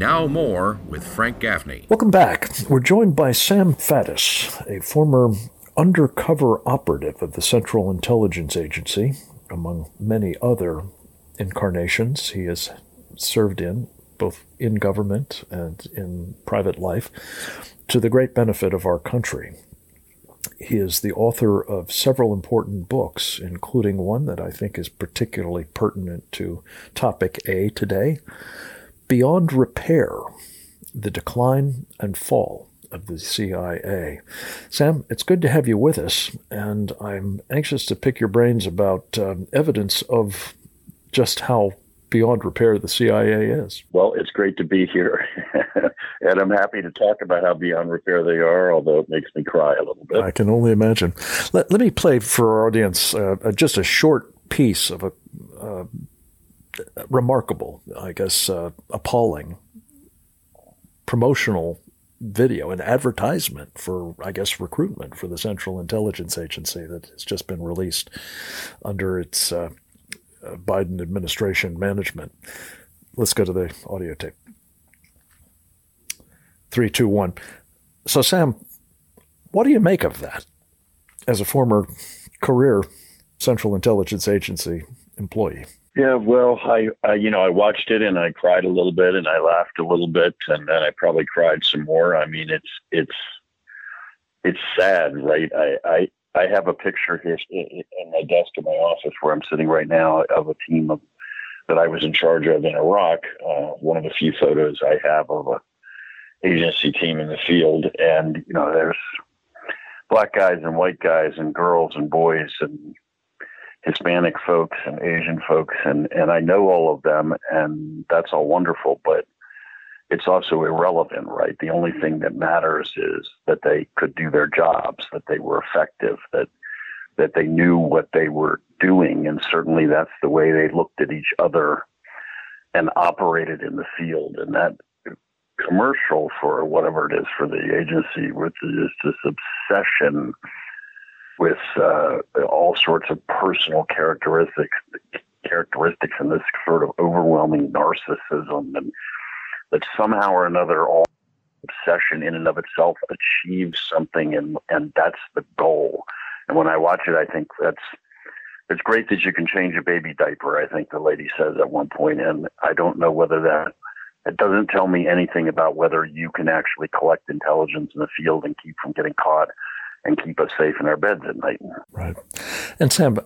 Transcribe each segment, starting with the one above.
Now, more with Frank Gaffney. Welcome back. We're joined by Sam Faddis, a former undercover operative of the Central Intelligence Agency, among many other incarnations he has served in, both in government and in private life, to the great benefit of our country. He is the author of several important books, including one that I think is particularly pertinent to topic A today Beyond Repair The Decline and Fall of the CIA. Sam, it's good to have you with us, and I'm anxious to pick your brains about um, evidence of just how beyond repair the CIA is. Well, it's great to be here. and I'm happy to talk about how beyond repair they are, although it makes me cry a little bit. I can only imagine. Let, let me play for our audience uh, uh just a short piece of a uh, remarkable, I guess, uh, appalling promotional video, and advertisement for, I guess, recruitment for the Central Intelligence Agency that has just been released under its uh, uh, Biden administration management. Let's go to the audio tape. Three, two, one. So, Sam, what do you make of that as a former career Central Intelligence Agency employee? Yeah, well, I, I, you know, I watched it and I cried a little bit and I laughed a little bit and then I probably cried some more. I mean, it's it's it's sad, right? I I, I have a picture here in my desk in my office where I'm sitting right now of a team of that I was in charge of in Iraq. Uh, one of the few photos I have of a agency team in the field, and you know, there's black guys and white guys and girls and boys and Hispanic folks and Asian folks, and and I know all of them, and that's all wonderful, but it's also irrelevant, right? The only thing that matters is that they could do their jobs, that they were effective, that that they knew what they were doing, and certainly that's the way they looked at each other and operated in the field, and that commercial for whatever it is for the agency, which is this obsession with uh, all sorts of personal characteristics characteristics and this sort of overwhelming narcissism and that somehow or another all obsession in and of itself achieves something and and that's the goal. And when i watch it i think that's it's great that you can change a baby diaper i think the lady says at one point and i don't know whether that it doesn't tell me anything about whether you can actually collect intelligence in the field and keep from getting caught and keep us safe in our beds at night. Right. And Sam,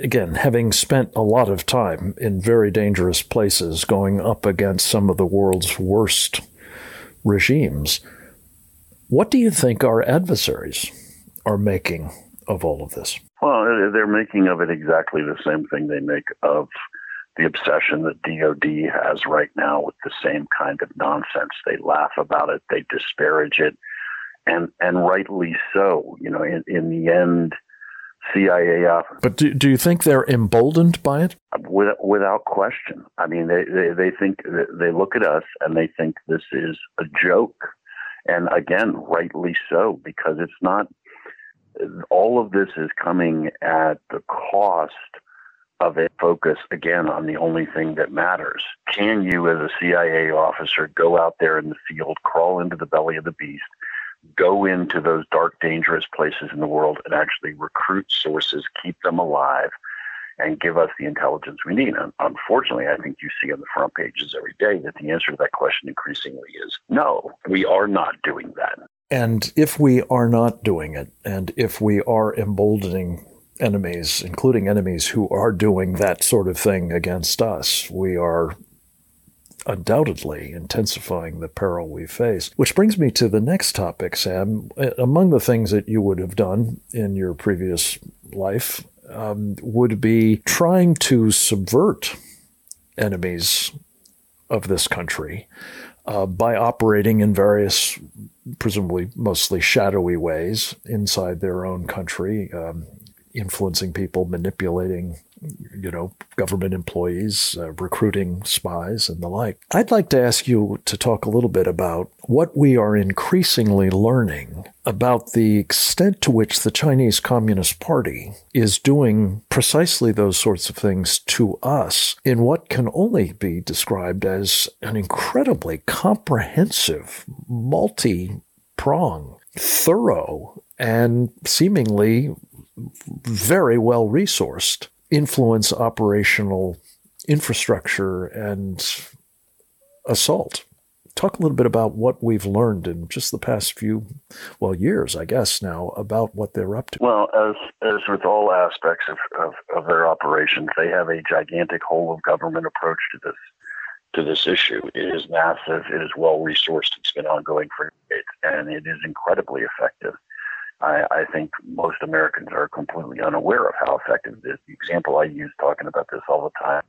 again, having spent a lot of time in very dangerous places, going up against some of the world's worst regimes, what do you think our adversaries are making of all of this? Well, they're making of it exactly the same thing they make of the obsession that DOD has right now with the same kind of nonsense. They laugh about it, they disparage it, and and rightly so. You know, in, in the end, CIA. Uh, but do, do you think they're emboldened by it? Without, without question. I mean, they, they, they think they look at us and they think this is a joke, and again, rightly so, because it's not. All of this is coming at the cost of a focus again on the only thing that matters. Can you, as a CIA officer, go out there in the field, crawl into the belly of the beast, go into those dark, dangerous places in the world and actually recruit sources, keep them alive, and give us the intelligence we need. And unfortunately, I think you see on the front pages every day that the answer to that question increasingly is no, we are not doing that. And if we are not doing it, and if we are emboldening enemies, including enemies who are doing that sort of thing against us, we are undoubtedly intensifying the peril we face. Which brings me to the next topic, Sam. Among the things that you would have done in your previous life um, would be trying to subvert enemies of this country uh, by operating in various, presumably mostly shadowy ways inside their own country, um, influencing people, manipulating you know, government employees, uh, recruiting spies, and the like. I'd like to ask you to talk a little bit about what we are increasingly learning about the extent to which the Chinese Communist Party is doing precisely those sorts of things to us in what can only be described as an incredibly comprehensive, multi prong, thorough, and seemingly very well resourced influence operational infrastructure and assault. Talk a little bit about what we've learned in just the past few, well, years, I guess, now about what they're up to. Well, as as with all aspects of, of, of their operations, they have a gigantic whole of government approach to this to this issue. It is massive. It is well resourced. It's been ongoing for decades, and it is incredibly effective. I, I think most Americans are completely unaware of how effective it is. The example I use talking about this all the time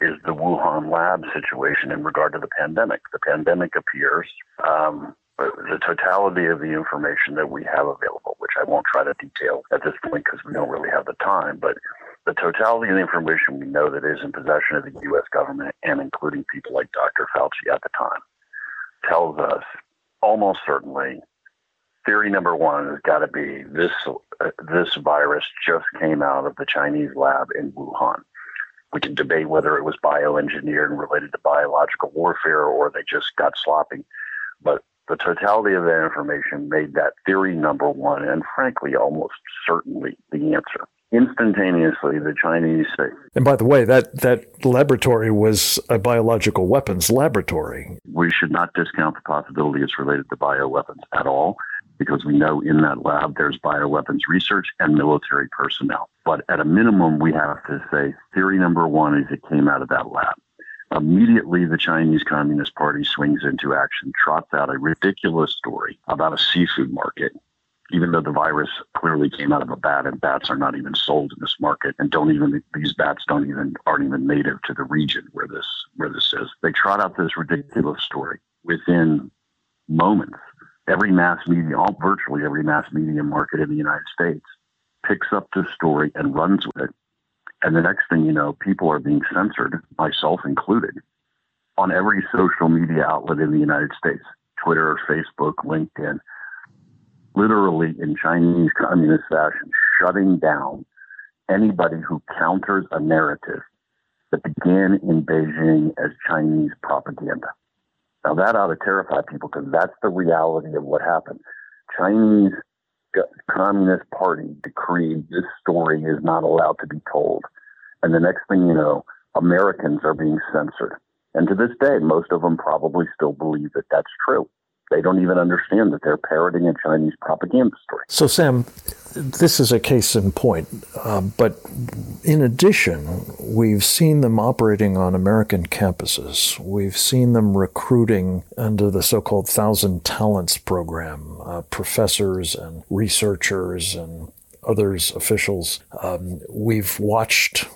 is the Wuhan lab situation in regard to the pandemic. The pandemic appears. Um, the totality of the information that we have available, which I won't try to detail at this point because we don't really have the time, but the totality of the information we know that is in possession of the U.S. government and including people like Dr. Fauci at the time tells us almost certainly theory number one has got to be this uh, this virus just came out of the Chinese lab in Wuhan. We can debate whether it was bioengineered and related to biological warfare or they just got sloppy. But the totality of that information made that theory number one, and frankly, almost certainly the answer instantaneously the Chinese say. And by the way, that, that laboratory was a biological weapons laboratory. We should not discount the possibility it's related to bioweapons at all, because we know in that lab there's bioweapons research and military personnel. But at a minimum, we have to say theory number one is it came out of that lab. Immediately, the Chinese Communist Party swings into action, trots out a ridiculous story about a seafood market even though the virus clearly came out of a bat and bats are not even sold in this market and don't even these bats don't even aren't even native to the region where this where this is they trot out this ridiculous story within moments every mass media all virtually every mass media market in the united states picks up this story and runs with it and the next thing you know people are being censored myself included on every social media outlet in the united states twitter facebook linkedin literally in Chinese communist fashion, shutting down anybody who counters a narrative that began in Beijing as Chinese propaganda. Now that ought to terrify people because that's the reality of what happened. Chinese Communist Party decreed this story is not allowed to be told. And the next thing you know, Americans are being censored. And to this day, most of them probably still believe that that's true they don't even understand that they're parroting a Chinese propaganda story. So, Sam, this is a case in point. Uh, but in addition, we've seen them operating on American campuses. We've seen them recruiting under the so called Thousand Talents program uh, professors and researchers and others, officials. Um, we've watched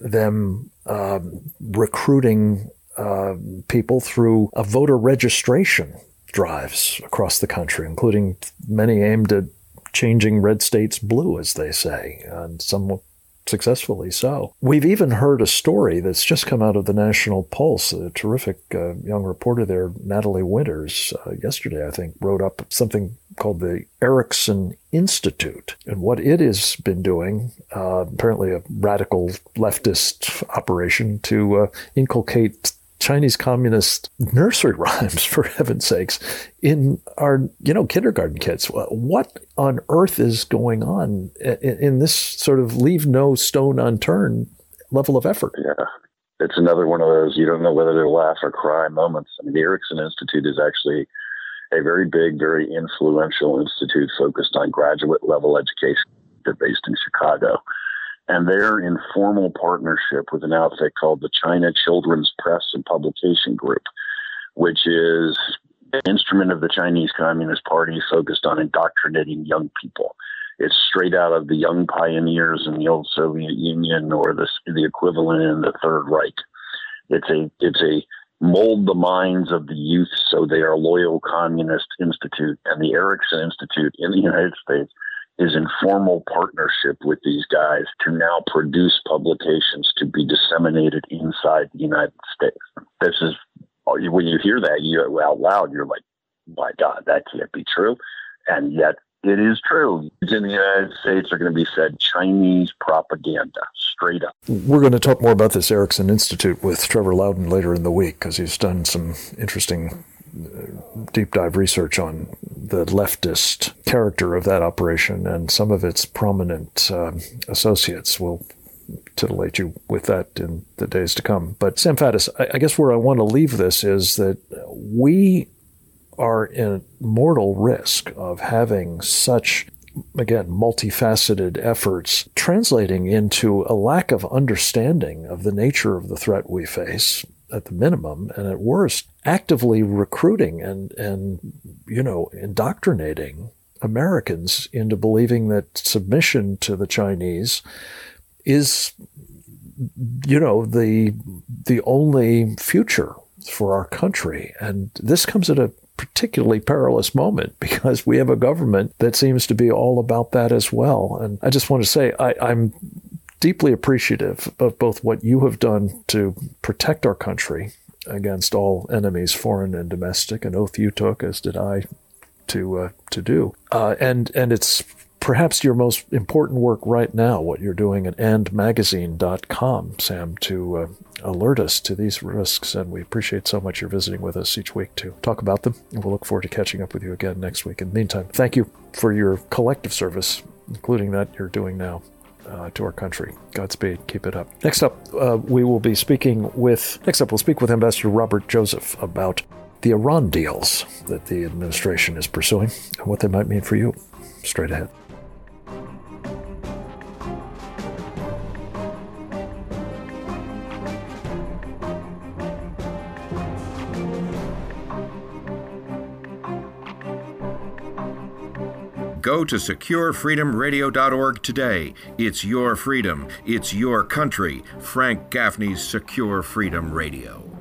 them uh, recruiting uh, people through a voter registration drives across the country, including many aimed at changing red states blue, as they say, and somewhat successfully so. We've even heard a story that's just come out of the National Pulse. A terrific uh, young reporter there, Natalie Winters, uh, yesterday, I think, wrote up something called the Erikson Institute. And what it has been doing, uh, apparently a radical leftist operation to uh, inculcate Chinese communist nursery rhymes, for heaven's sakes, in our you know kindergarten kids. What on earth is going on in, this sort of leave no stone unturned level of effort? Yeah, it's another one of those you don't know whether to laugh or cry moments. I mean, the Erikson Institute is actually a very big, very influential institute focused on graduate level education. They're based in Chicago and they're in formal partnership with an outfit called the China Children's Press and Publication Group, which is an instrument of the Chinese Communist Party focused on indoctrinating young people. It's straight out of the young pioneers in the old Soviet Union or the, the equivalent in the Third Reich. It's a it's a mold the minds of the youth so they are loyal communist institute and the Erikson Institute in the United States is in formal partnership with these guys to now produce publications to be disseminated inside the United States. This is when you hear that you out loud, you're like, "My God, that can't be true," and yet it is true. In the United States are going to be said Chinese propaganda straight up. We're going to talk more about this Erikson Institute with Trevor Loudon later in the week because he's done some interesting deep dive research on the leftist character of that operation and some of its prominent uh, associates. We'll titillate you with that in the days to come. But Sam Faddis, I guess where I want to leave this is that we are in mortal risk of having such again, multifaceted efforts translating into a lack of understanding of the nature of the threat we face at the minimum, and at worst, actively recruiting and, and, you know, indoctrinating Americans into believing that submission to the Chinese is, you know, the, the only future for our country. And this comes at a particularly perilous moment because we have a government that seems to be all about that as well. And I just want to say I, I'm deeply appreciative of both what you have done to protect our country against all enemies, foreign and domestic, an oath you took, as did I, to uh, to do. Uh, and and it's perhaps your most important work right now, what you're doing at andmagazine.com, Sam, to uh, alert us to these risks. And we appreciate so much you're visiting with us each week to talk about them. And we'll look forward to catching up with you again next week. In the meantime, thank you for your collective service, including that you're doing now. Uh, to our country. Godspeed. Keep it up. Next up, uh, we will be speaking with, next up, we'll speak with Ambassador Robert Joseph about the Iran deals that the administration is pursuing and what they might mean for you. Straight ahead. Go to securefreedomradio.org today. It's your freedom. It's your country. Frank Gaffney's Secure Freedom Radio.